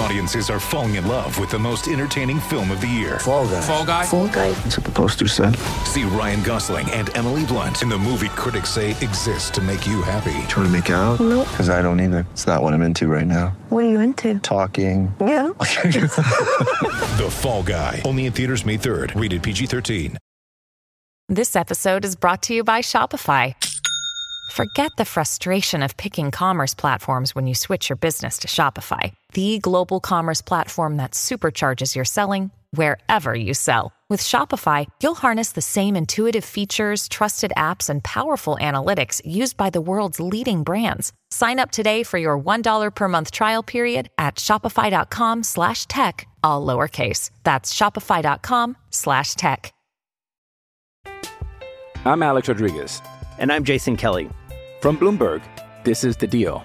Audiences are falling in love with the most entertaining film of the year. Fall guy. Fall guy. Fall guy. That's what the poster said. See Ryan Gosling and Emily Blunt in the movie critics say exists to make you happy. Trying to make it out? Nope. Because I don't either. It's not what I'm into right now. What are you into? Talking. Yeah. The Fall Guy. Only in theaters May 3rd. Rated PG-13. This episode is brought to you by Shopify. Forget the frustration of picking commerce platforms when you switch your business to Shopify, the global commerce platform that supercharges your selling wherever you sell. With Shopify, you'll harness the same intuitive features, trusted apps, and powerful analytics used by the world's leading brands. Sign up today for your $1 per month trial period at shopify.com slash tech, all lowercase. That's shopify.com slash tech. I'm Alex Rodriguez. And I'm Jason Kelly. From Bloomberg, this is The Deal.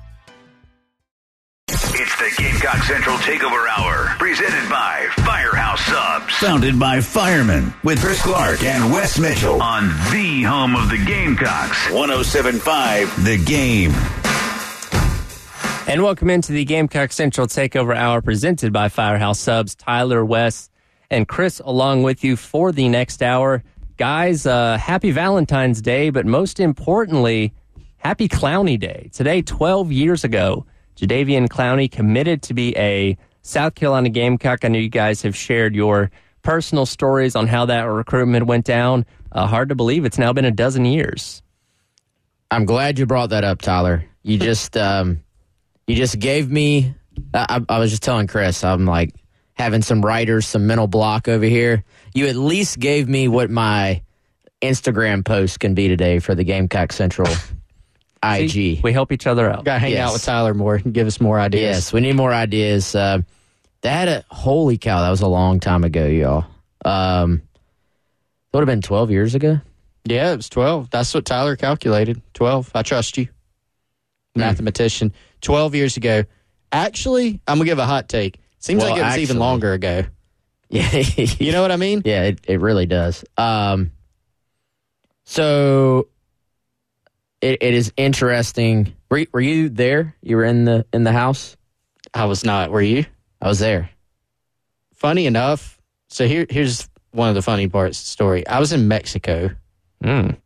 It's the Gamecock Central Takeover Hour, presented by Firehouse Subs. Founded by firemen with Chris Clark and Wes Mitchell On the home of the Gamecocks. 1075 The Game. And welcome into the Gamecock Central Takeover Hour presented by Firehouse Subs. Tyler, Wes, and Chris along with you for the next hour. Guys, uh, happy Valentine's Day, but most importantly, happy Clowney Day. Today, 12 years ago, Jadeveon Clowney committed to be a South Carolina Gamecock. I know you guys have shared your personal stories on how that recruitment went down. Uh, hard to believe it's now been a dozen years. I'm glad you brought that up, Tyler. You just um, you just gave me. I, I was just telling Chris, I'm like having some writers, some mental block over here. You at least gave me what my Instagram post can be today for the Gamecock Central IG. See, we help each other out. Got to hang Yes. out with Tyler more and give us more ideas. Yes, we need more ideas. Uh, that uh, holy cow, that was a long time ago, y'all. Um, it would have been 12 years ago. Yeah, it was 12. That's what Tyler calculated. 12. I trust you. Mathematician. 12 years ago. Actually, I'm going to give a hot take. Seems Well, like it was even longer ago. Yeah, You know what I mean? Yeah, it, it really does. Um, so it, it is interesting. Were, you- were you there? You were in the in the house. I was not. Were you? I was there. Funny enough. So here, here's one of the funny parts of the story. I was in Mexico. Mm.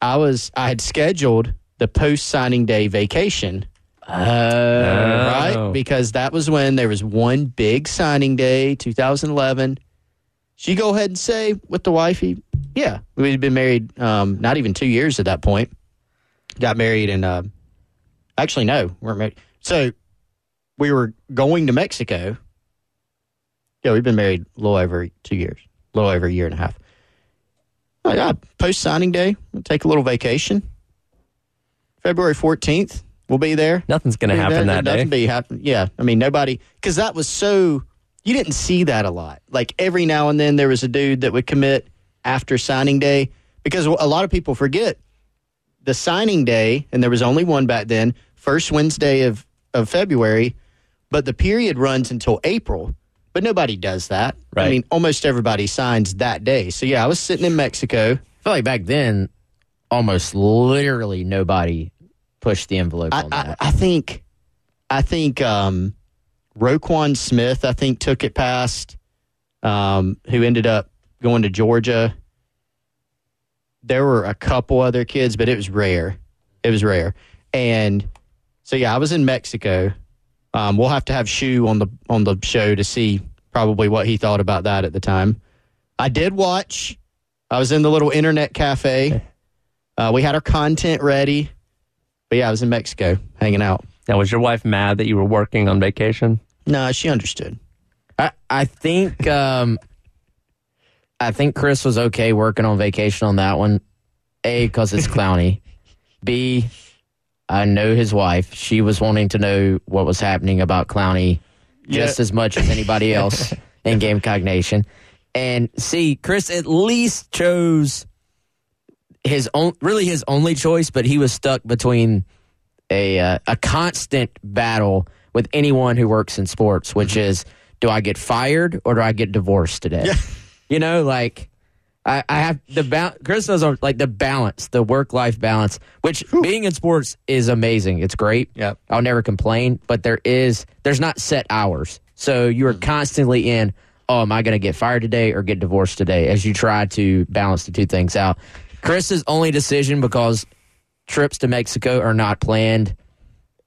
I was. I had scheduled the post signing day vacation. Uh, right? Oh. Because that was when there was one big signing day, 2011. You go ahead and say with the wifey? Yeah, we'd been married um, not even two years at that point. Got married and uh, actually, no, weren't married. So we were going to Mexico. Yeah, we've been married a little over two years, a little over a year and a half. Oh, yeah, post signing day, we'll take a little vacation. February 14th, we'll be there. Nothing's going to happen that nothing day. Be happen. Yeah, I mean nobody because that was so you didn't see that a lot. Like every now and then there was a dude that would commit after signing day because a lot of people forget the signing day and there was only one back then, first Wednesday of of February, but the period runs until April. But nobody does that. I mean, almost everybody signs that day. So yeah, I was sitting in Mexico. I feel like back then, almost literally nobody pushed the envelope I, on I. I think, I think um, Roquan Smith, I think took it past, um, who ended up going to Georgia. There were a couple other kids, but it was rare. It was rare, and So yeah, I was in Mexico. Um, we'll have to have Shu on the on the show to see probably what he thought about that at the time. I did watch. I was in the little internet cafe. Uh, we had our content ready, but yeah, I was in Mexico hanging out. Now, was your wife mad that you were working on vacation? No, she understood. I, I think um, I think Chris was okay working on vacation on that one. A because it's Clowney. B I know his wife. She was wanting to know what was happening about Clowney just Yeah. as much as anybody else in game Nation. And see, Chris at least chose his own, really his only choice, but he was stuck between a uh, a constant battle with anyone who works in sports, which mm-hmm. is, do I get fired or do I get divorced today? You know, like I, I have the ba- Chris knows like the balance, the work life balance, which being in sports is amazing. It's great. Yeah, I'll never complain. But there is there's not set hours, so you are mm-hmm. constantly in. Oh, am I going to get fired today or get divorced today? As you try to balance the two things out. Chris's only decision because trips to Mexico are not planned.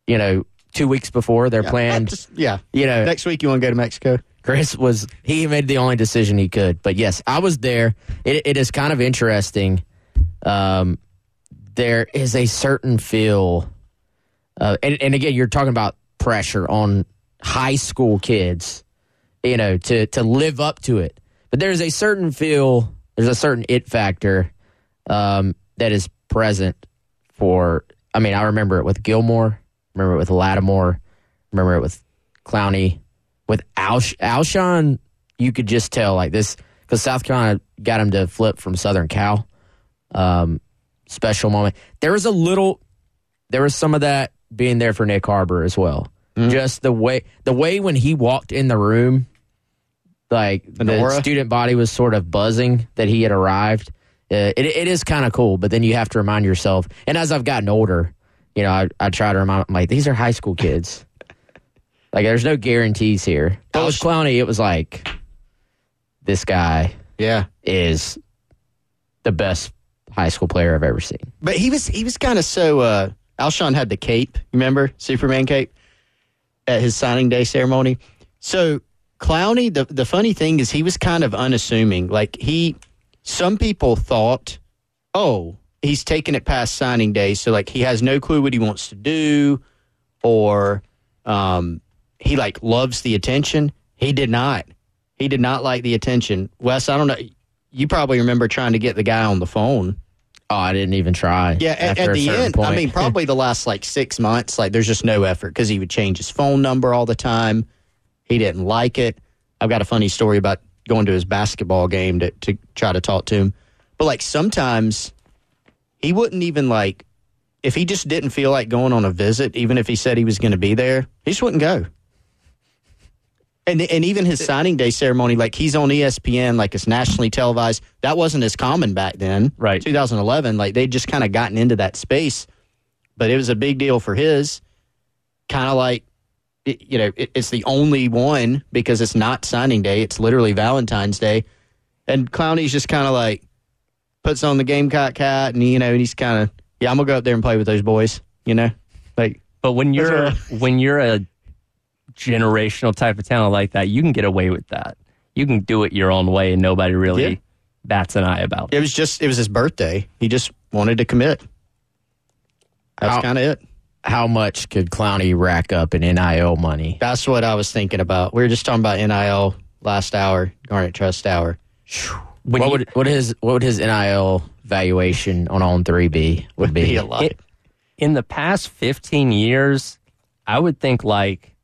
You know, two weeks before they're Yeah, planned. just- yeah. You know, Next week you want to go to Mexico? Chris was he made the only decision he could. But yes, I was there. It, it is kind of interesting. Um, there is a certain feel, uh, and, and again, you're talking about pressure on high school kids, you know, to to live up to it. But there's a certain feel. There's a certain it factor um, that is present for. I mean, I remember it with Gilmore. Remember it with Lattimore. Remember it with Clowney with Alsh- Alshon, you could just tell like this because South Carolina got him to flip from Southern Cal. Um, special moment. There was a little, there was some of that being there for Nyck Harbor as well. Just the way, the way when he walked in the room, like the aura? student body was sort of buzzing that he had arrived. Uh, it, it is kind of cool, but then you have to remind yourself. And as I've gotten older, you know, I, I try to remind, I'm like, these are high school kids. Like, there's no guarantees here. But with Clowney, it was like, this guy Yeah. is the best high school player I've ever seen. But he was he was kind of so. Uh, Alshon had the cape. Remember Superman cape at his signing day ceremony. So Clowney, the the funny thing is he was kind of unassuming. Like he, some people thought, oh, he's taken it past signing day, so like he has no clue what he wants to do, or um, he like loves the attention. He did not. He did not like the attention. Wes, I don't know. You probably remember trying to get the guy on the phone. Oh, I didn't even try. Yeah, at, at the end, I mean, probably the last like six months, like there's just no effort because he would change his phone number all the time. He didn't like it. I've got a funny story about going to his basketball game to, to try to talk to him. But like sometimes he wouldn't even like, if he just didn't feel like going on a visit, even if he said he was going to be there, he just wouldn't go. And, and even his signing day ceremony, like he's on ESPN, like it's nationally televised. That wasn't as common back then. Right. 2011, like they'd just kind of gotten into that space. But it was a big deal for his. Kind of like, it- you know, it, it's the only one because it's not signing day. It's literally Valentine's Day. And Clowney's just kind of like puts on the Gamecock hat and, you know, and he's kind of, yeah, I'm going to go up there and play with those boys, you know? Like, But when you're er. That's when you're a generational type of talent like that, you can get away with that. You can do it your own way, and nobody really Yeah. bats an eye about it. It was just it was his birthday. He just wanted to commit. That's kind of it. How much could Clowney rack up in NIL money? That's what I was thinking about. We were just talking about NIL last hour, Garnet Trust hour. When what you- would what his what would his NIL valuation on on three be? Would be, Be a lot. It- in the past 15 years, I would think like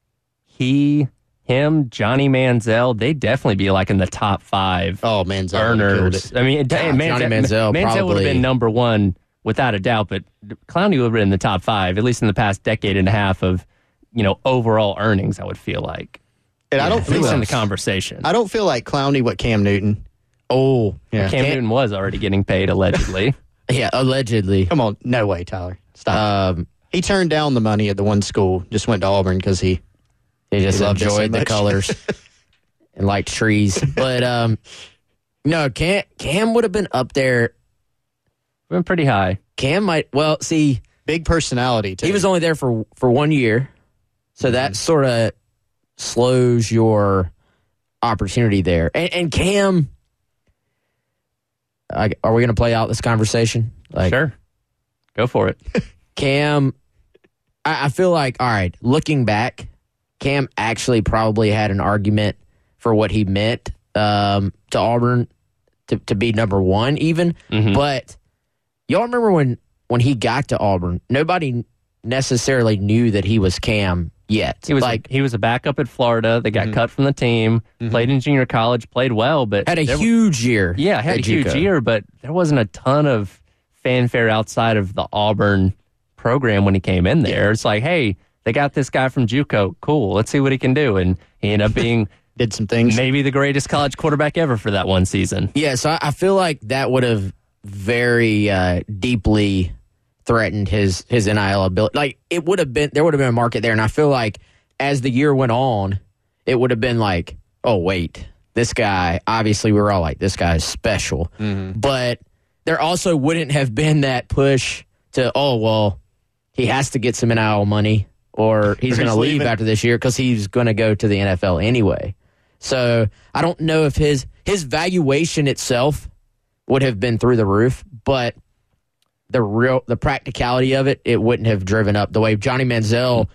he, him, Johnny Manziel, they'd definitely be like in the top five Oh, Manziel earners. I mean, Yeah, Manziel, Johnny Manziel Manziel would have been number one without a doubt, but Clowney would have been in the top five, at least in the past decade and a half of, you know, overall earnings, I would feel like. And I don't feel least in the like, conversation. I don't feel like Clowney what Cam Newton. Oh, Yeah. Cam Newton was already getting paid, allegedly. yeah, allegedly. Come on, no way, Tyler. Stop. Um, he turned down the money at the one school. Just went to Auburn because he. He just He loved it so enjoyed the colors and liked trees. But um, no, Cam Cam would have been up there. been pretty high. Cam might. Well, see, big personality. Too. He was only there for for one year, so that sort of slows your opportunity there. And, and Cam, I, are we going to play out this conversation? Like, sure, go for it. Cam, I, I feel like all right. Looking back, Cam actually probably had an argument for what he meant um, to Auburn to, to be number one, even. But y'all remember when when he got to Auburn, nobody necessarily knew that he was Cam yet. He was like he was a backup at Florida. They got cut from the team. Played in junior college. Played well, but had a there- huge year. Yeah, had a huge JUCO. year, but there wasn't a ton of fanfare outside of the Auburn program when he came in there. It's like, hey, they got this guy from JUCO. Cool, let's see what he can do. And he ended up being did some things. Maybe the greatest college quarterback ever for that one season. Yeah, so I, I feel like that would have very uh, deeply threatened his his NIL ability. Like it would have been there would have been a market there, and I feel like as the year went on, it would have been like, oh wait, this guy. Obviously, we were all like, this guy is special, mm-hmm. but there also wouldn't have been that push to, oh well, he has to get some NIL money. Or he's going to leave leaving. after this year because he's going to go to the NFL anyway. So I don't know if his his valuation itself would have been through the roof, but the real the practicality of it, it wouldn't have driven up the way Johnny Manziel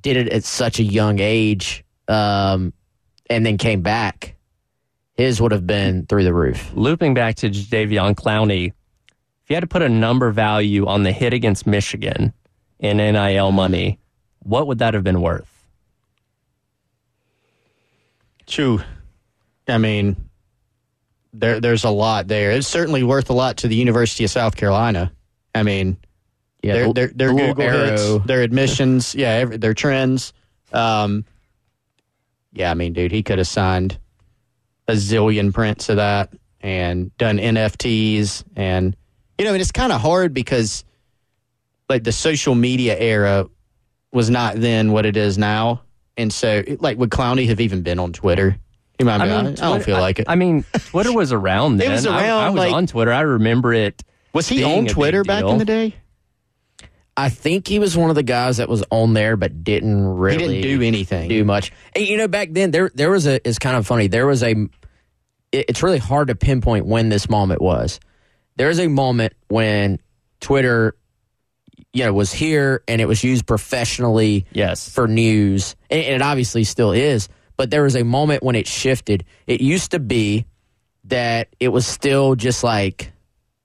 did it at such a young age, um, and then came back. His would have been through the roof. Looping back to Davion Clowney, if you had to put a number value on the hit against Michigan in NIL money, what would that have been worth? True. I mean, there there's a lot there. It's certainly worth a lot to the University of South Carolina. I mean, Yeah, their their, their the little Google hits, their admissions, yeah, every, their trends. Um, yeah, I mean, dude, he could have signed a zillion prints of that and done NFTs, and you know, and it's kind of hard because like the social media era was not then what it is now, and so like would Clowney have even been on Twitter? He might be. I, I don't Twitter- feel like it. I mean, Twitter was around then. It then. was I- around, I, was like- on Twitter. I remember it. Was he on Twitter back in the day? I think he was one of the guys that was on there, but didn't really do anything. do much. And, you know, back then there there was a. It's kind of funny. There was a. it- It's really hard to pinpoint when this moment was. There was a moment when Twitter, you know, was here and it was used professionally. Yes. For news, and, and it obviously still is. But there was a moment when it shifted. It used to be that it was still just like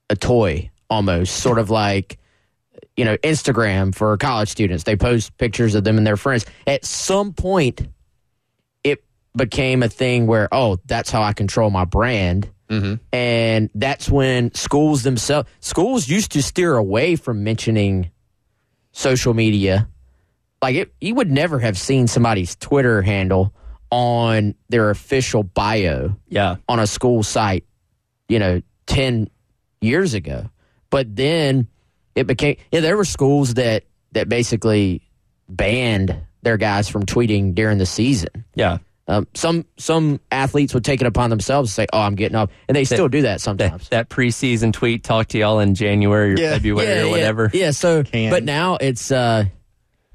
a toy almost, sort of like you know, Instagram for college students. They post pictures of them and their friends. At some point, it became a thing where, oh, that's how I control my brand. Mm-hmm. And that's when schools themselves, schools used to steer away from mentioning social media. Like, it, you would never have seen somebody's Twitter handle on their official bio Yeah. on a school site, you know, 10 years ago. But then it became, yeah, there were schools that, that basically banned their guys from tweeting during the season. Yeah. Um, some some athletes would take it upon themselves to say, "Oh, I'm getting up," and they still do that sometimes. That preseason tweet talk to y'all in January or February or whatever. Yeah, so Can. but now it's uh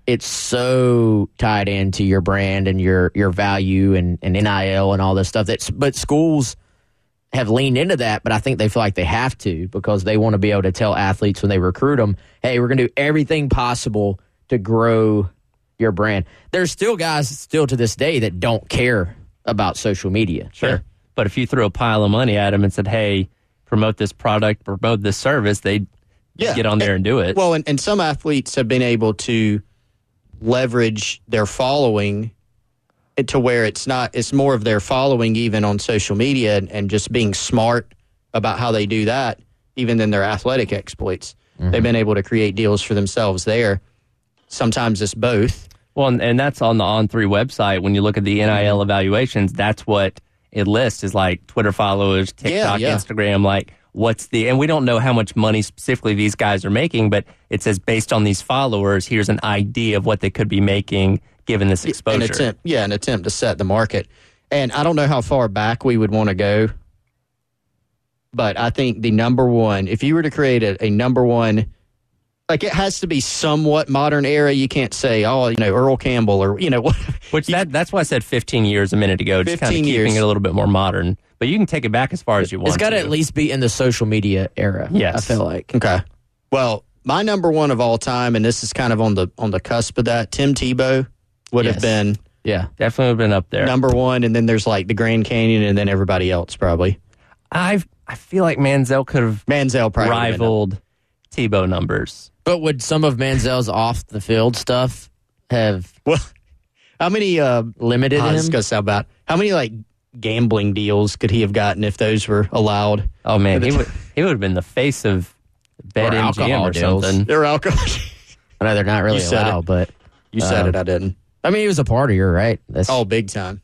it's so tied into your brand and your your value and, and NIL and all this stuff that's but schools have leaned into that, but I think they feel like they have to because they want to be able to tell athletes when they recruit them, hey, we're going to do everything possible to grow your brand. There's still guys still to this day that don't care about social media. Sure. But if you threw a pile of money at them and said, hey, promote this product, promote this service, they'd get on there and do it. Well, and, and some athletes have been able to leverage their following to where it's not it's more of their following even on social media and, and just being smart about how they do that even than their athletic exploits they've mm-hmm. been able to create deals for themselves there sometimes it's both Well, and, and that's on the On Three website. When you look at the NIL mm-hmm. evaluations, that's what it lists is like Twitter followers, TikTok, yeah. Instagram. Like, what's the? And we don't know how much money specifically these guys are making, but it says based on these followers, here's an idea of what they could be making given this an exposure. attempt yeah an attempt to set the market and i don't know how far back we would want to go but i think the number one if you were to create a, a number one like it has to be somewhat modern era. You can't say, oh, you know, Earl Campbell or you know what. Which that that's why I said 15 years a minute ago. Just kind of keeping years. it a little bit more modern. But you can take it back as far as you want. It's got to to at least be in the social media era. Yes. I feel like. Okay. Well, my number one of all time, and this is kind of on the on the cusp of that. Tim Tebow would have been Yeah. definitely would have been up there. number one, and then there's like the Grand Canyon, and then everybody else probably. I I feel like Manziel could have Manziel probably would've been up. rivaled Tebow numbers. But would some of Manziel's off the field stuff have Well, how many? Uh, limited I was him? gonna say about how many like gambling deals could he have gotten if those were allowed? Oh man, he would he would have been the face of Bet Or MGM alcohol or deals. something. They're alcohol. I know they're not really You allowed, it. but you said Um, it. I didn't. I mean, he was a partier, right? That's Oh, big time.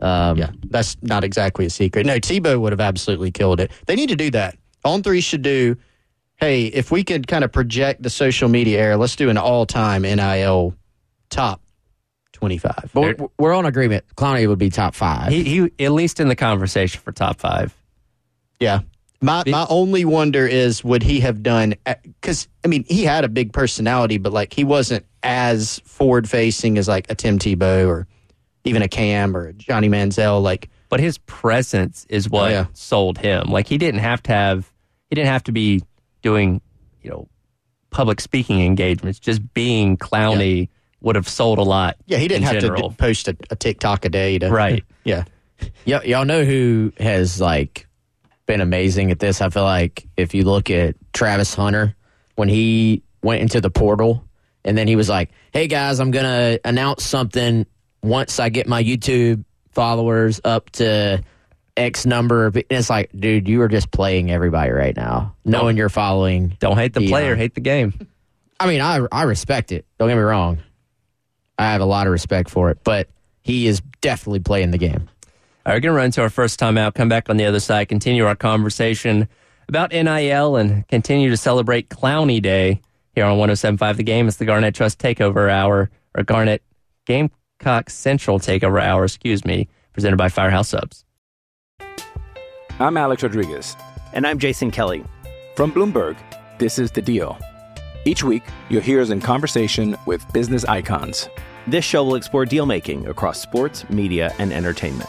um, Yeah, that's not exactly a secret. No, Tebow would have absolutely killed it. They need to do that. On three should do. Hey, if we could kind of project the social media era, let's do an all-time NIL top twenty-five. But we're, we're on agreement. Clowney would be top five. He he at least in the conversation for top five. Yeah. My my only wonder is would he have done because I mean he had a big personality, but like he wasn't as forward facing as like a Tim Tebow or even a Cam or a Johnny Manziel. Like But his presence is what Oh, yeah. sold him. Like he didn't have to have he didn't have to be doing, you know, public speaking engagements. Just being Clowney would have sold a lot. yeah, he didn't in have general. to d- post a, a TikTok a day to Right. Yeah, Y- y'all know who has like been amazing at this? I feel like if you look at Travis Hunter when he went into the portal and then he was like, "Hey guys, I'm gonna announce something once I get my YouTube followers up to X number." And it's like, dude, you are just playing everybody right now, knowing you're following. Don't hate the player, hate the game. I mean, I I respect it. Don't get me wrong. I have a lot of respect for it, but he is definitely playing the game. All right, we're going to run to our first time out, come back on the other side, continue our conversation about NIL, and continue to celebrate Clowny Day here on 1075 The Game. It's the Garnet Trust Takeover Hour, or Garnet Gamecock Central Takeover Hour, excuse me, presented by Firehouse Subs. I'm Alex Rodriguez. And I'm Jason Kelly. From Bloomberg, this is The Deal. Each week, you'll hear us in conversation with business icons. This show will explore deal making across sports, media, and entertainment.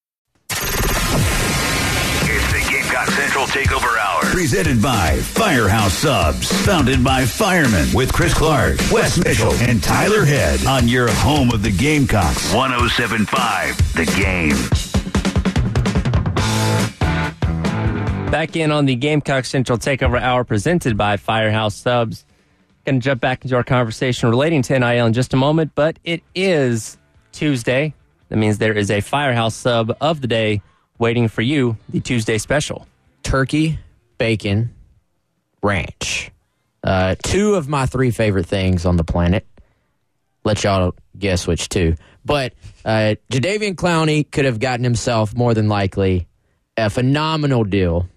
Central Takeover Hour. Presented by Firehouse Subs. Founded by firemen with Chris Clark, Wes Mitchell, and Tyler Head on your home of the Gamecocks. 1075 The Game. Back in on the Gamecock Central Takeover Hour presented by Firehouse Subs. Going to jump back into our conversation relating to NIL in just a moment, but it is Tuesday. That means there is a Firehouse Sub of the day waiting for you, the Tuesday special. Turkey, bacon, ranch. Uh, two of my three favorite things on the planet. Let y'all guess which two. But uh, Jadeveon Clowney could have gotten himself more than likely a phenomenal deal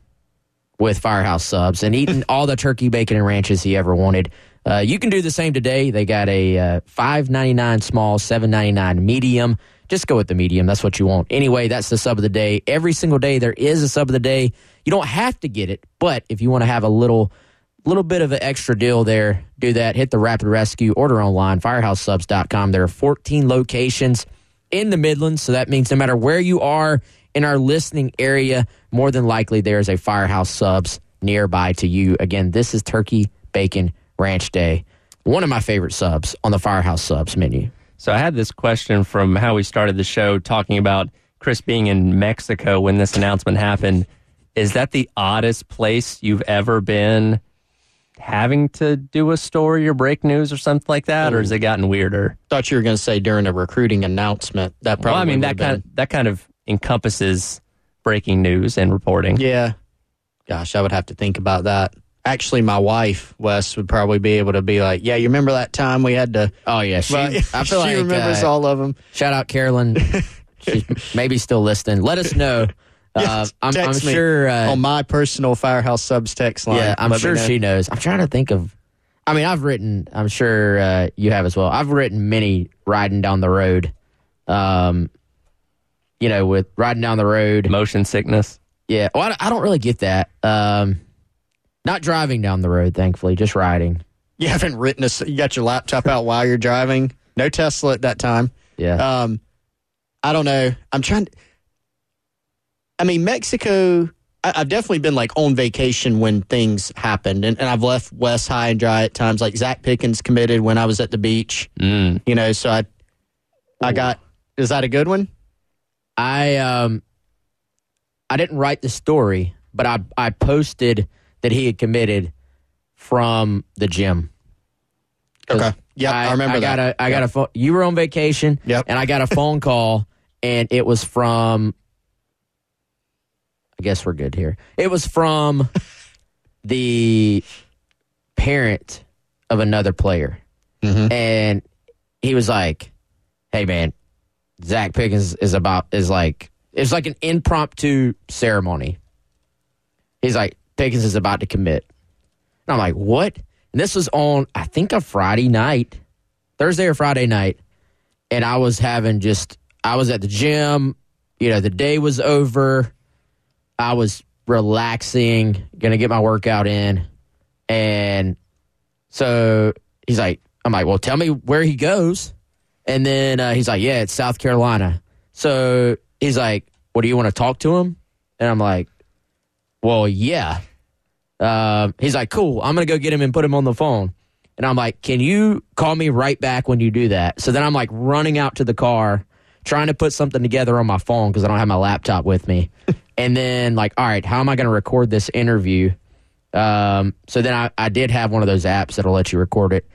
with Firehouse Subs and eaten all the turkey, bacon, and ranches he ever wanted. Uh, you can do the same today. They got a uh, five ninety nine small, seven ninety nine medium. Just go with the medium. That's what you want. Anyway, that's the sub of the day. Every single day there is a sub of the day. You don't have to get it, but if you want to have a little little bit of an extra deal there, do that. Hit the rapid rescue. Order online. FirehouseSubs.com. There are 14 locations in the Midlands, so that means no matter where you are in our listening area, more than likely there is a Firehouse Subs nearby to you. Again, this is Turkey Bacon Ranch Day. One of my favorite subs on the Firehouse Subs menu. So I had this question from how we started the show talking about Chris being in Mexico when this announcement happened. Is that the oddest place you've ever been having to do a story or break news or something like that, or has it gotten weirder? Thought you were going to say during a recruiting announcement. That probably. well, I mean that kind been- of, that kind of encompasses breaking news and reporting. Yeah. Gosh, I would have to think about that. Actually, my wife Wes would probably be able to be like, "Yeah, you remember that time we had to?" Oh yeah, she. Well, I feel she like remembers uh, all of them. Shout out Carolyn. She's maybe still listening. Let us know. Uh, I'm, I'm Text me sure. Uh, on my personal Firehouse Subs text line. yeah, I'm Let sure know. she knows. I'm trying to think of. I mean, I've written. I'm sure uh, you have as well. I've written many riding down the road. Um, you know, with riding down the road, motion sickness. Yeah, well, I, I don't really get that. Um, not driving down the road, thankfully, just riding. You haven't written a. You got your laptop out while you're driving. No Tesla at that time. Yeah. Um, I don't know. I'm trying. I mean, Mexico. I, I've definitely been like on vacation when things happened, and, and I've left Wes high and dry at times. Like Zacch Pickens committed when I was at the beach. Mm. You know, so I, I got. Is that a good one? I um, I didn't write the story, but I I posted that he had committed from the gym. Okay. Yeah, I remember I got that. A, I got a phone. You were on vacation. Yep. And I got a phone call, and it was from. I guess we're good here. It was from the parent of another player, Mm-hmm. and he was like, "Hey, man, Zacch Pickens is about is like it's like an impromptu ceremony." He's like, "Pickens is about to commit," and I'm like, "What?" And this was on, I think, a Friday night, Thursday or Friday night, and I was having just, I was at the gym. You know, the day was over. I was relaxing, gonna get my workout in, and so he's like, I'm like, well, tell me where he goes. And then uh, he's like, yeah, it's South Carolina. So he's like, well, do you want to talk to him? And I'm like, well, yeah. Um, he's like, cool. I'm going to go get him and put him on the phone. And I'm like, can you call me right back when you do that? So then I'm like running out to the car, trying to put something together on my phone because I don't have my laptop with me. and then, like, all right, how am I going to record this interview? Um, so then I, I did have one of those apps that'll let you record it.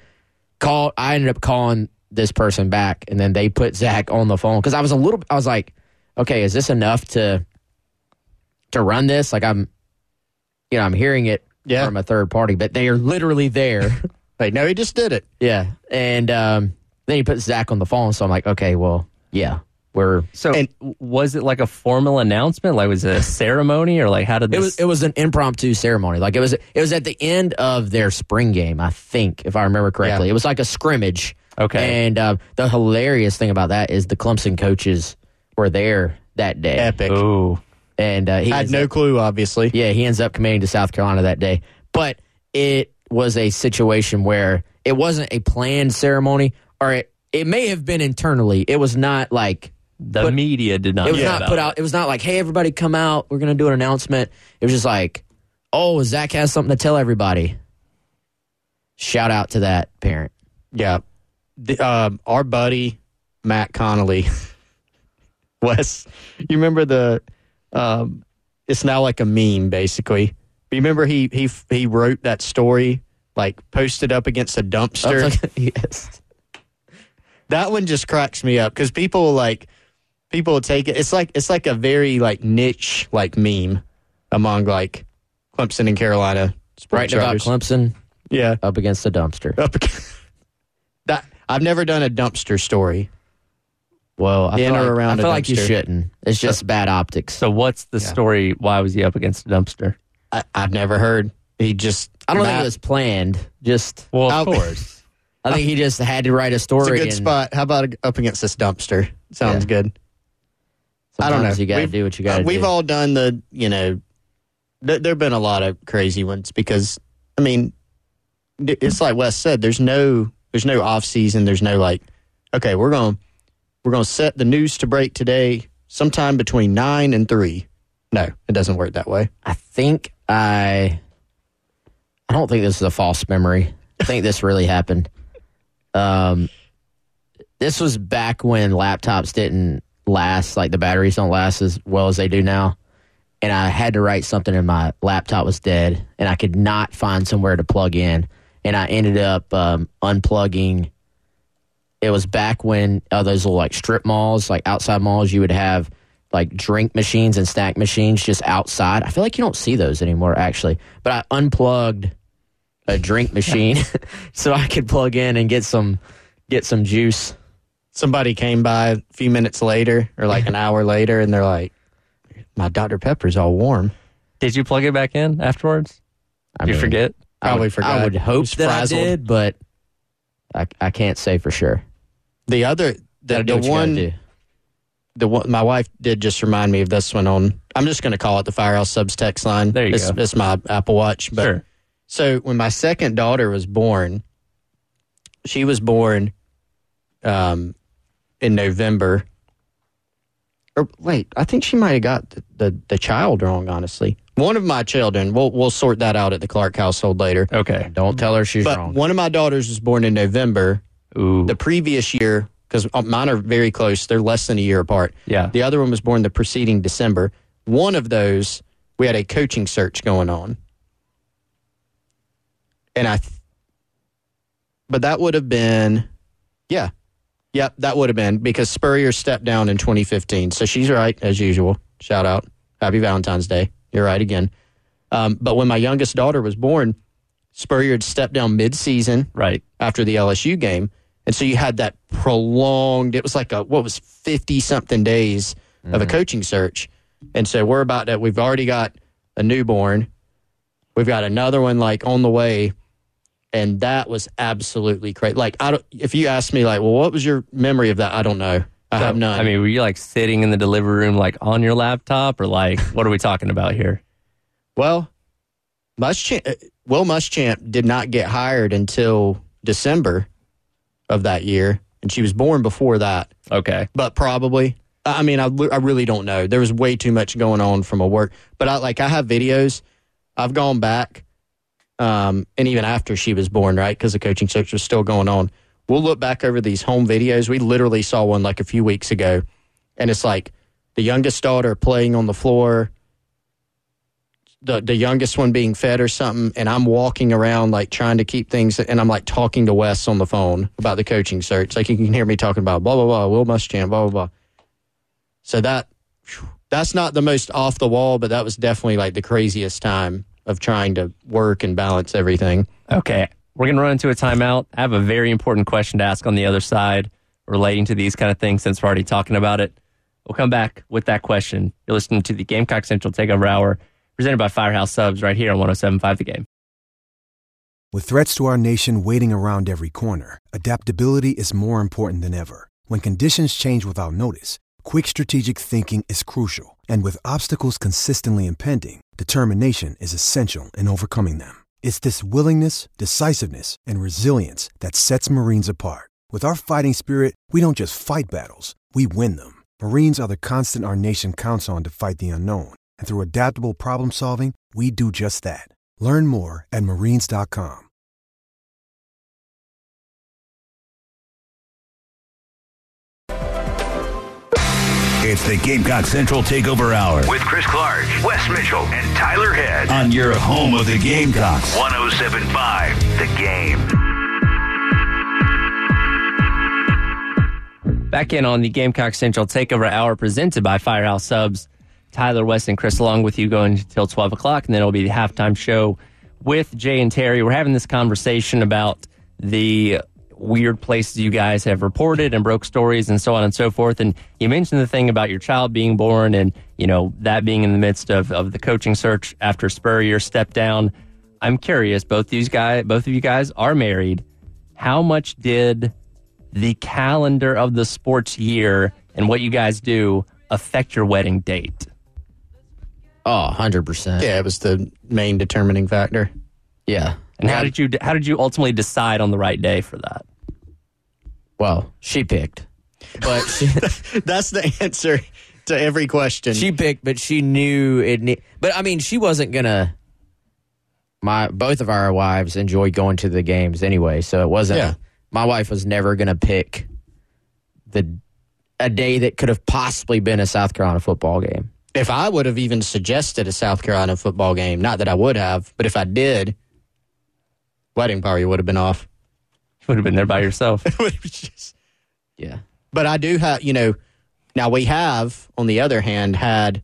Call. I ended up calling this person back, and then they put Zacch on the phone because I was a little. I was like, okay, is this enough to to run this? Like I'm, you know, I'm hearing it Yeah. from a third party, but they are literally there. Like, no, he just did it. yeah, and um, then he put Zacch on the phone, so I'm like, okay, well, yeah, we're. So was it like a formal announcement? Like was it a ceremony or like how did this? It was it was an impromptu ceremony. Like it was it was at the end of their spring game, I think, if I remember correctly. Yeah. It was like a scrimmage. Okay. And uh, the hilarious thing about that is the Clemson coaches were there that day. Epic. Ooh. And uh, he I had no up- clue, obviously. yeah, he ends up committing to South Carolina that day. But it was a situation where it wasn't a planned ceremony, or it it may have been internally. It was not like the put- media did not. it was not about put it. out. It was not like, hey, everybody, come out. We're gonna do an announcement. It was just like, oh, Zacch has something to tell everybody. Shout out to that parent. Yeah. The, um, our buddy, Matt Connolly. Wes, you remember the, um, it's now like a meme, basically. You remember he, he, he wrote that story, like posted up against a dumpster? yes. that one just cracks me up because people like, people take it. It's like, it's like a very like niche, like meme among like Clemson and Carolina Writing about. Clemson Yeah. up against a dumpster. Up that I've never done a dumpster story. Well, I In feel, or like, around I a feel like you dumpster. shouldn't. It's just bad optics. So what's the story? Why was he up against a dumpster? I, I've never heard. He just. I don't think Matt- it was planned. Just Well, I'll- of course. I think he just had to write a It's story. a good and spot. How about up against this dumpster? Sounds Yeah. good. I don't know. sometimes You got to We've- do what you got to uh, We've all done the, you know, th- there have been a lot of crazy ones because, I mean, d- it's like Wes said. There's no, there's no off season. There's no like, okay, we're going, to we're going to set the news to break today, sometime between nine and three. No, it doesn't work that way. I think I. I don't think this is a false memory. I think this really happened. Um, this was back when laptops didn't last, like the batteries don't last as well as they do now. and I had to write something, and my laptop was dead, and I could not find somewhere to plug in, and I ended up um, unplugging. It was back when uh, those little like strip malls, like outside malls, you would have like drink machines and snack machines just outside. I feel like you don't see those anymore, actually. But I unplugged a drink machine so I could plug in and get some get some juice. Somebody came by a few minutes later, or like an hour later, and they're like, "My Dr Pepper's all warm." Did you plug it back in afterwards? I you mean, forget? Probably I would, forgot. I would hope that frazzled. I did, but I, I can't say for sure. The other, the, the what you gotta one, the one, my wife did just remind me of this one on. I'm just going to call it the Firehouse Subs text line. There you it's, go. It's my Apple Watch. But Sure. so when my second daughter was born, she was born um, in November. Or wait, I think she might have got the, the, the child wrong. Honestly, one of my children. We'll we'll sort that out at the Clark household later. Okay. Don't tell her she's But wrong. one of my daughters was born in November. Ooh. The previous year, because mine are very close, they're less than a year apart. Yeah. The other one was born the preceding December. One of those, we had a coaching search going on. And I, th- but that would have been, yeah. Yep, that would have been because Spurrier stepped down in 2015. So she's right, as usual. Shout out. Happy Valentine's Day. You're right again. Um, but when my youngest daughter was born, Spurrier had stepped down mid-season Right. after the LSU game. And so you had that prolonged, it was like a, what was 50 something days of a coaching search. And so we're about to, we've already got a newborn. We've got another one like on the way. And that was absolutely crazy. Like, I don't, if you ask me, like, well, what was your memory of that? I don't know. I have none. I mean, were you like sitting in the delivery room, like on your laptop, or like what are we talking about here? Well, Muschamp, uh, Will Muschamp did not get hired until December of that year, and she was born before that. Okay. But probably, I mean, I, I really don't know. There was way too much going on from a work. But I like I have videos. I've gone back, um, and even after she was born, right? Because the coaching search was still going on. We'll look back over these home videos. We literally saw one like a few weeks ago, and it's like the youngest daughter playing on the floor, the the youngest one being fed or something, and I'm walking around like trying to keep things, and I'm like talking to Wes on the phone about the coaching search. Like you can hear me talking about blah blah blah, Will Muschamp, blah blah blah. So that that's not the most off the wall, but that was definitely like the craziest time of trying to work and balance everything. Okay. We're to run into a timeout. I have a very important question to ask on the other side relating to these kind of things since we're already talking about it. We'll come back with that question. You're listening to the Gamecock Central Takeover Hour presented by Firehouse Subs right here on 1075 The Game. With threats to our nation waiting around every corner, adaptability is more important than ever. When conditions change without notice, quick strategic thinking is crucial. And with obstacles consistently impending, determination is essential in overcoming them. It's this willingness, decisiveness, and resilience that sets Marines apart. With our fighting spirit, we don't just fight battles, we win them. Marines are the constant our nation counts on to fight the unknown. And through adaptable problem solving, we do just that. Learn more at marines.com. It's the Gamecock Central Takeover Hour With Chris Clark, Wes Mitchell, and Tyler Head. on your home of the Gamecocks. 1075 The Game. Back in on the Gamecock Central Takeover Hour presented by Firehouse Subs. Tyler, Wes, and Chris along with you going until 12 o'clock, and then it'll be the halftime show with Jay and Terry. We're having this conversation about the weird places you guys have reported and broke stories and so on and so forth. And you mentioned the thing about your child being born and, you know, that being in the midst of, of the coaching search after Spurrier stepped down. I'm curious, both these guys both of you guys are married. How much did the calendar of the sports year and what you guys do affect your wedding date? Oh, 100%. Yeah, it was the main determining factor. Yeah. And how did you how did you ultimately decide on the right day for that? Well, she picked. But she, That's the answer to every question. she picked, but she knew it. Ne- but I mean, she wasn't gonna. My both of our wives enjoyed going to the games anyway, so it wasn't. Yeah. My wife was never gonna pick the a day that could have possibly been a South Carolina football game. If I would have even suggested a South Carolina football game, not that I would have, but if I did, wedding party would have been off. Would have been there by yourself. yeah. But I do have, you know, now we have, on the other hand, had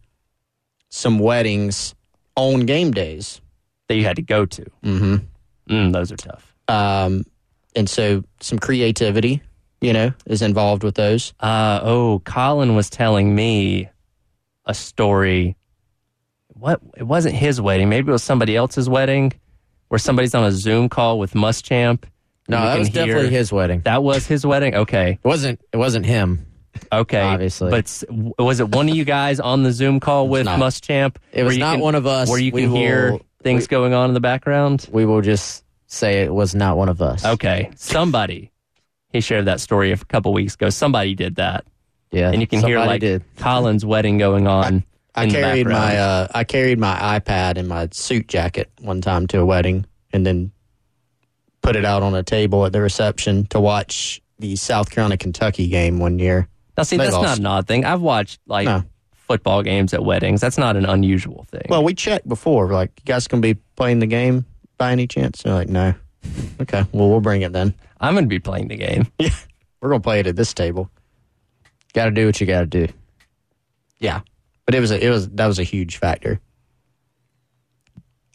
some weddings on game days that you had to go to. Mm-hmm. Mm, those are tough. Um, and so some creativity, you know, is involved with those. Uh, oh, Colin was telling me a story. What? It wasn't his wedding. Maybe it was somebody else's wedding where somebody's on a Zoom call with Muschamp. No, that was hear- definitely his wedding. That was his wedding? Okay. It wasn't. It wasn't him. Okay. Obviously. But was it one of you guys on the Zoom call with not. Muschamp? It was not can- one of us. Where you We can hear will- things we- going on in the background? We will just say it was not one of us. Okay. Somebody. He shared that story a couple weeks ago. Somebody did that. Yeah. And you can hear somebody like did. Colin's wedding going on. I in the carried my uh, I carried my iPad and my suit jacket one time to a wedding, and then put it out on a table at the reception to watch the South Carolina Kentucky game one year. Now, see, They that's not an odd thing. I've watched like No. football games at weddings. That's not an unusual thing. Well, we checked before. Like, you guys gonna be playing the game by any chance? They're like, no. Okay, well, we'll bring it then. I'm going to be playing the game. Yeah, we're gonna play it at this table. Got to do what you got to do. Yeah, but it was a, it was that was a huge factor.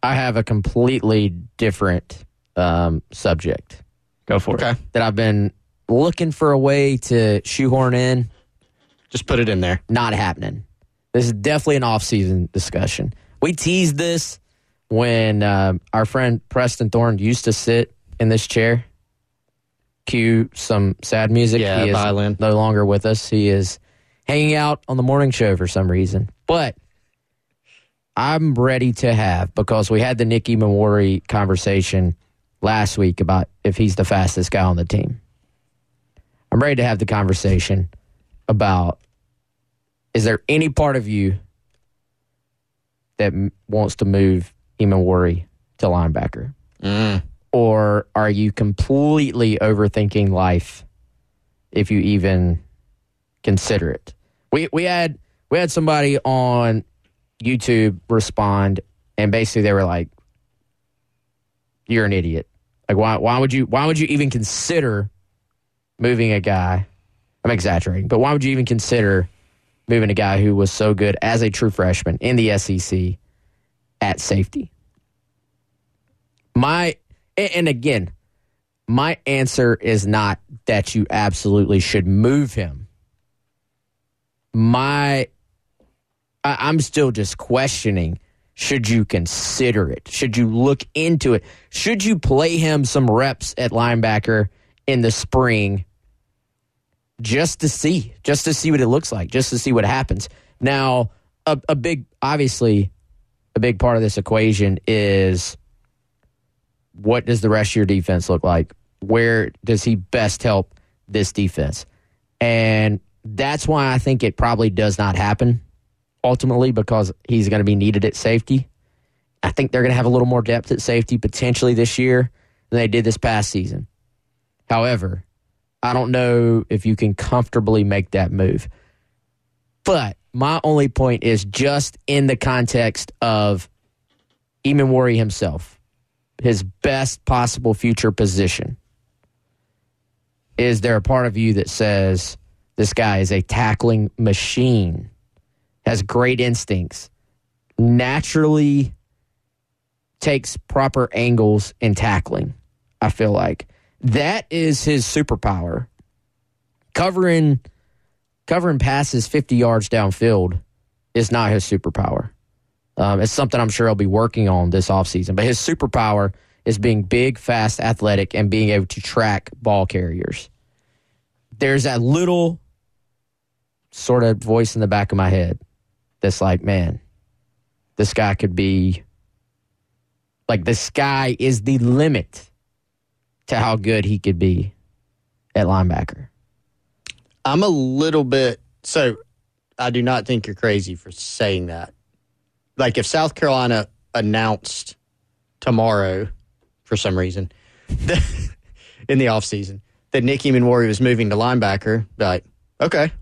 I have a completely different um, subject Go for it. That I've been looking for a way to shoehorn in. just put it in there. Not happening. This is definitely an off-season discussion. We teased this when um, our friend Preston Thorne used to sit in this chair. Cue some sad music. Yeah, he is violin. no longer with us. He is hanging out on the morning show for some reason. But I'm ready to have because we had the Nicky Emmanwori conversation last week about if he's the fastest guy on the team. I'm ready to have the conversation about is there any part of you that m- wants to move Emmanwori to linebacker? Mm. Or are you completely overthinking life if you even consider it? We we had we had somebody on YouTube respond and basically they were like you're an idiot. Like why why would you why would you even consider moving a guy? I'm exaggerating, but why would you even consider moving a guy who was so good as a true freshman in the SEC at safety? My and again, my answer is not that you absolutely should move him. My I, I'm still just questioning should you consider it? Should you look into it? Should you play him some reps at linebacker in the spring just to see, just to see what it looks like, just to see what happens? Now, a, a big, obviously, a big part of this equation is what does the rest of your defense look like? Where does he best help this defense? And that's why I think it probably does not happen ultimately because he's going to be needed at safety. I think they're going to have a little more depth at safety potentially this year than they did this past season. However, I don't know if you can comfortably make that move. But my only point is just in the context of Emmanwori himself, his best possible future position. Is there a part of you that says this guy is a tackling machine, has great instincts, naturally takes proper angles in tackling? I feel like that is his superpower. Covering covering passes 50 yards downfield is not his superpower. Um, it's something I'm sure he'll be working on this offseason. But his superpower is being big, fast, athletic, and being able to track ball carriers. There's that little sort of voice in the back of my head that's like, man, this guy could be like the sky is the limit to how good he could be at linebacker. I'm a little bit so. I do not think you're crazy for saying that. Like if South Carolina announced tomorrow, for some reason, in the offseason, that Nicky Eamon was moving to linebacker, like, okay,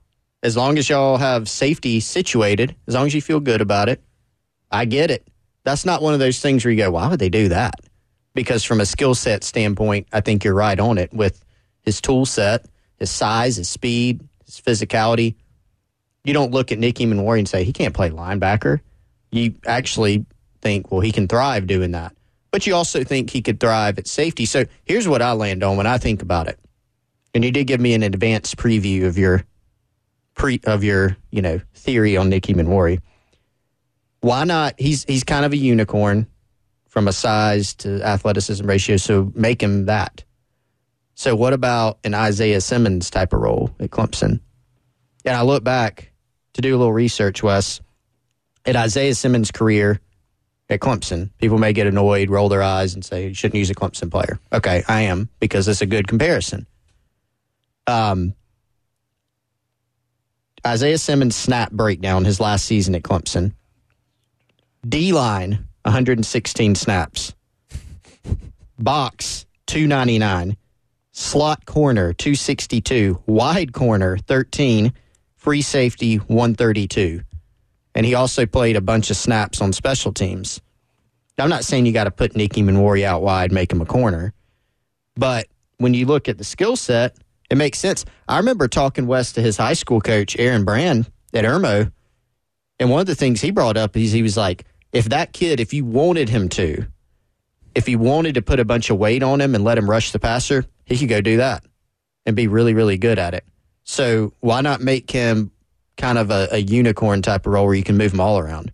As long as y'all have safety situated, as long as you feel good about it, I get it. That's not one of those things where you go, why would they do that? Because from a skill set standpoint, I think you're right on it with his tool set, his size, his speed, his physicality. You don't look at Nicky Eamon and say he can't play linebacker. You actually think, well, he can thrive doing that. But you also think he could thrive at safety. So here's what I land on when I think about it. And you did give me an advanced preview of your pre of your, you know, theory on Nicky Eamon Why not? He's he's kind of a unicorn from a size to athleticism ratio, so make him that. So what about an Isaiah Simmons type of role at Clemson? And I look back to do a little research, Wes, at Isaiah Simmons' career at Clemson. People may get annoyed, roll their eyes, and say you shouldn't use a Clemson player. Okay, I am because it's a good comparison. Um, Isaiah Simmons' snap breakdown his last season at Clemson. D line, 116 snaps. Box, 299. Slot corner, 262. Wide corner, 13. Free safety, 132 and he also played a bunch of snaps on special teams. I'm not saying you got to put Nick Emmanwori out wide, make him a corner, but when you look at the skill set, it makes sense. I remember talking Wes to his high school coach, Aaron Brand at Irmo, and one of the things he brought up is he was like, if that kid, if you wanted him to, if you wanted to put a bunch of weight on him and let him rush the passer, he could go do that and be really, really good at it. So why not make him kind of a, a unicorn type of role where you can move them all around.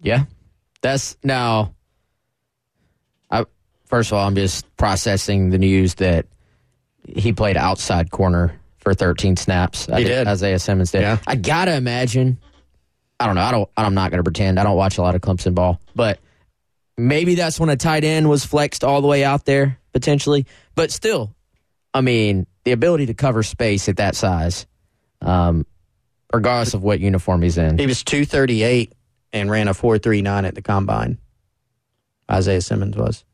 Yeah, that's now. I first of all, I'm just processing the news that he played outside corner for 13 snaps. He did. Isaiah Simmons did. Yeah. I gotta imagine. I don't know. I don't. I'm not gonna pretend. I don't watch a lot of Clemson ball, but maybe that's when a tight end was flexed all the way out there potentially. But still, I mean, the ability to cover space at that size. Um, regardless of what uniform he's in. He was 238 and ran a 439 at the combine. Isaiah Simmons was.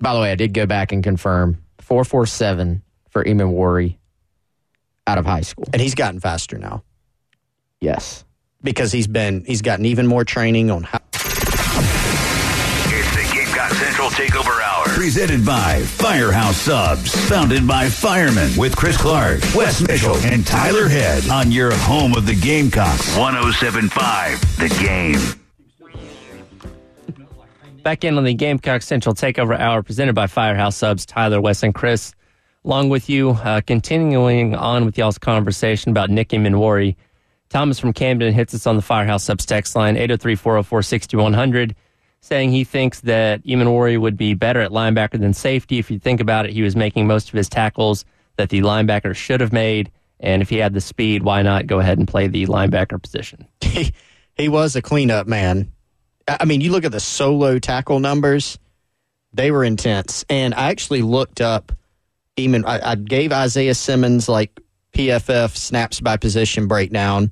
By the way, I did go back and confirm 447 for Emmanwori out of high school. And he's gotten faster now. Yes. Because he's been he's gotten even more training on how Gamecock Central Takeover Hour. Presented by Firehouse Subs. Founded by firemen with Chris Clark, Wes Mitchell, and Tyler Head on your home of the Gamecocks. 1075 The Game. Back in on the Gamecock Central Takeover Hour presented by Firehouse Subs, Tyler, Wes, and Chris. Along with you, uh, continuing on with y'all's conversation about Nick Emmanwori. Thomas from Camden hits us on the Firehouse Subs text line, 803 404 6100 saying he thinks that Emmanwori would be better at linebacker than safety. If you think about it, he was making most of his tackles that the linebacker should have made. And if he had the speed, why not go ahead and play the linebacker position? He, he was a cleanup man. I mean, you look at the solo tackle numbers, they were intense. And I actually looked up, even I, I gave Isaiah Simmons like PFF snaps by position breakdown,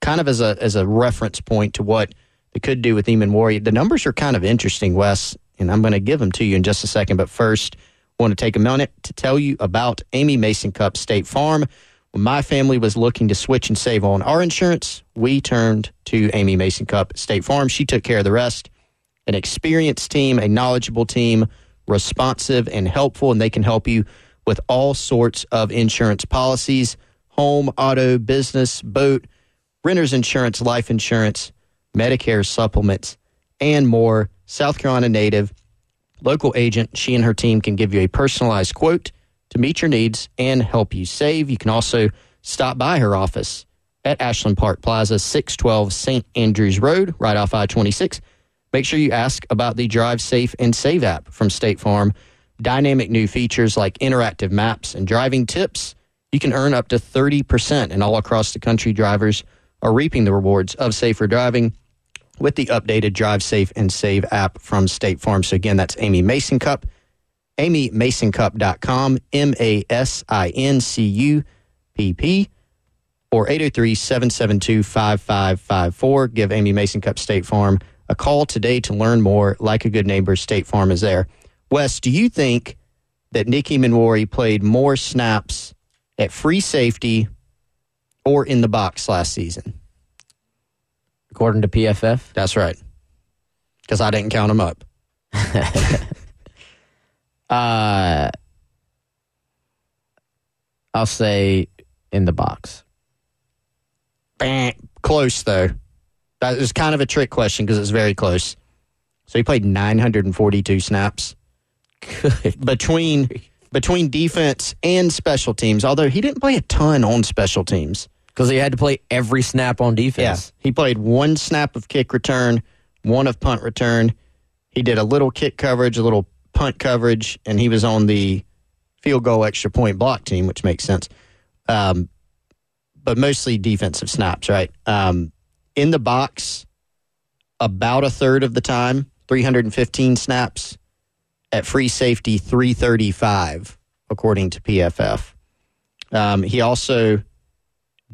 kind of as a as a reference point to what it could do with Emmanwori. The numbers are kind of interesting, Wes, and I'm going to give them to you in just a second. But first, I want to take a minute to tell you about Amy Masincupp State Farm. When my family was looking to switch and save on our insurance, we turned to Amy Masincupp State Farm. She took care of the rest. An experienced team, a knowledgeable team, responsive and helpful, and they can help you with all sorts of insurance policies home, auto, business, boat, renter's insurance, life insurance Medicare supplements, and more. South Carolina native, local agent. She and her team can give you a personalized quote to meet your needs and help you save. You can also stop by her office at Ashland Park Plaza, 612 St. Andrews Road, right off I 26. Make sure you ask about the Drive Safe and Save app from State Farm. Dynamic new features like interactive maps and driving tips. You can earn up to 30%, and all across the country, drivers are reaping the rewards of safer driving with the updated Drive Safe and Save app from State Farm. So again, that's Amy Mason Cup, amymasincupp.com, M A S I N C U P P, or 803 772 5554. Give Amy Masincupp State Farm a call today to learn more. Like a good neighbor, State Farm is there. Wes, do you think that Nick Emmanwori played more snaps at free safety or in the box last season? According to PFF? That's right. Because I didn't count them up. uh, I'll say in the box. Close, though. That was kind of a trick question because it's very close. So he played 942 snaps between between defense and special teams. Although he didn't play a ton on special teams because he had to play every snap on defense. Yeah, he played one snap of kick return, one of punt return. He did a little kick coverage, a little punt coverage, and he was on the field goal extra point block team, which makes sense. Um, but mostly defensive snaps, right? Um, in the box, about a third of the time, 315 snaps. At free safety, 335, according to PFF. Um, he also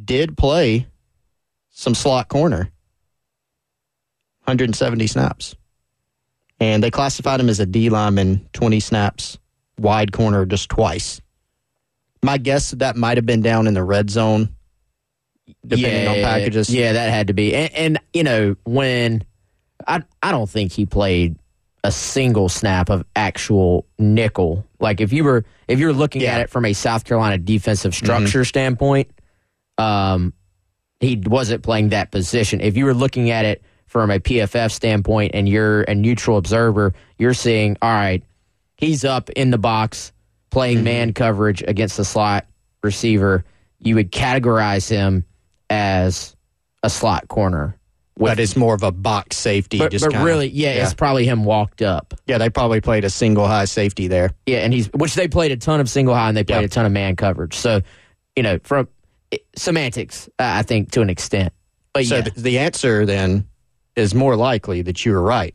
did play some slot corner, 170 snaps. And they classified him as a D lineman, 20 snaps, wide corner just twice. My guess that might have been down in the red zone, depending yeah, on packages. Yeah, that had to be. And, and, you know, when I I don't think he played a single snap of actual nickel. Like if you were if you're looking yeah. at it from a South Carolina defensive structure mm-hmm. standpoint, um, he wasn't playing that position. If you were looking at it from a PFF standpoint and you're a neutral observer, you're seeing, all right, he's up in the box playing mm-hmm. man coverage against the slot receiver. You would categorize him as a slot corner. With, but it's more of a box safety. But, but kinda, really, yeah, yeah, it's probably him walked up. Yeah, they probably played a single high safety there. Yeah, and he's which they played a ton of single high and they played yep. a ton of man coverage. So, you know, from semantics, uh, I think to an extent. But so yeah. the, the answer then is more likely that you were right.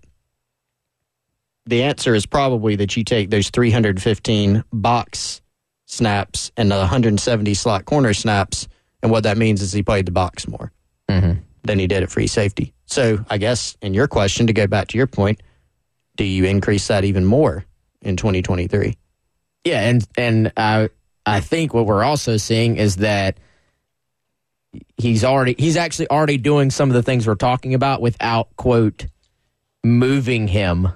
The answer is probably that you take those 315 box snaps and the 170 slot corner snaps, and what that means is he played the box more. Mm-hmm than he did at free safety. So I guess in your question, to go back to your point, do you increase that even more in 2023? Yeah, and and I I think what we're also seeing is that he's already he's actually already doing some of the things we're talking about without quote moving him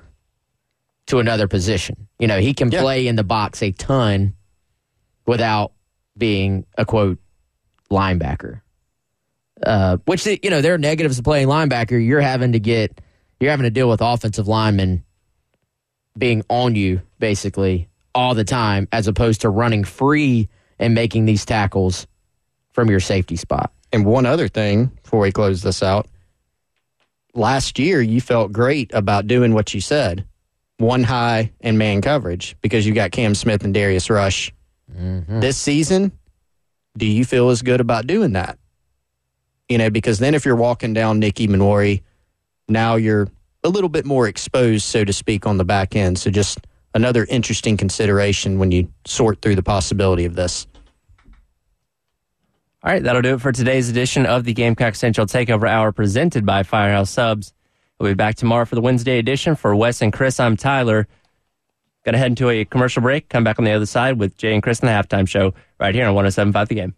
to another position. You know, he can yeah. play in the box a ton without being a quote linebacker. Uh, which you know there are negatives to playing linebacker. You're having to get you're having to deal with offensive linemen being on you basically all the time, as opposed to running free and making these tackles from your safety spot. And one other thing before we close this out, last year you felt great about doing what you said, one high and man coverage because you got Cam Smith and Darius Rush. Mm-hmm. This season, do you feel as good about doing that? you know, because then if you're walking down Nicky Emmanwori, now you're a little bit more exposed, so to speak, on the back end. So just another interesting consideration when you sort through the possibility of this. All right, that'll do it for today's edition of the Gamecock Central Takeover Hour presented by Firehouse Subs. We'll be back tomorrow for the Wednesday edition. For Wes and Chris, I'm Tyler. Going to head into a commercial break. Come back on the other side with Jay and Chris in the halftime show right here on 1075 The Game.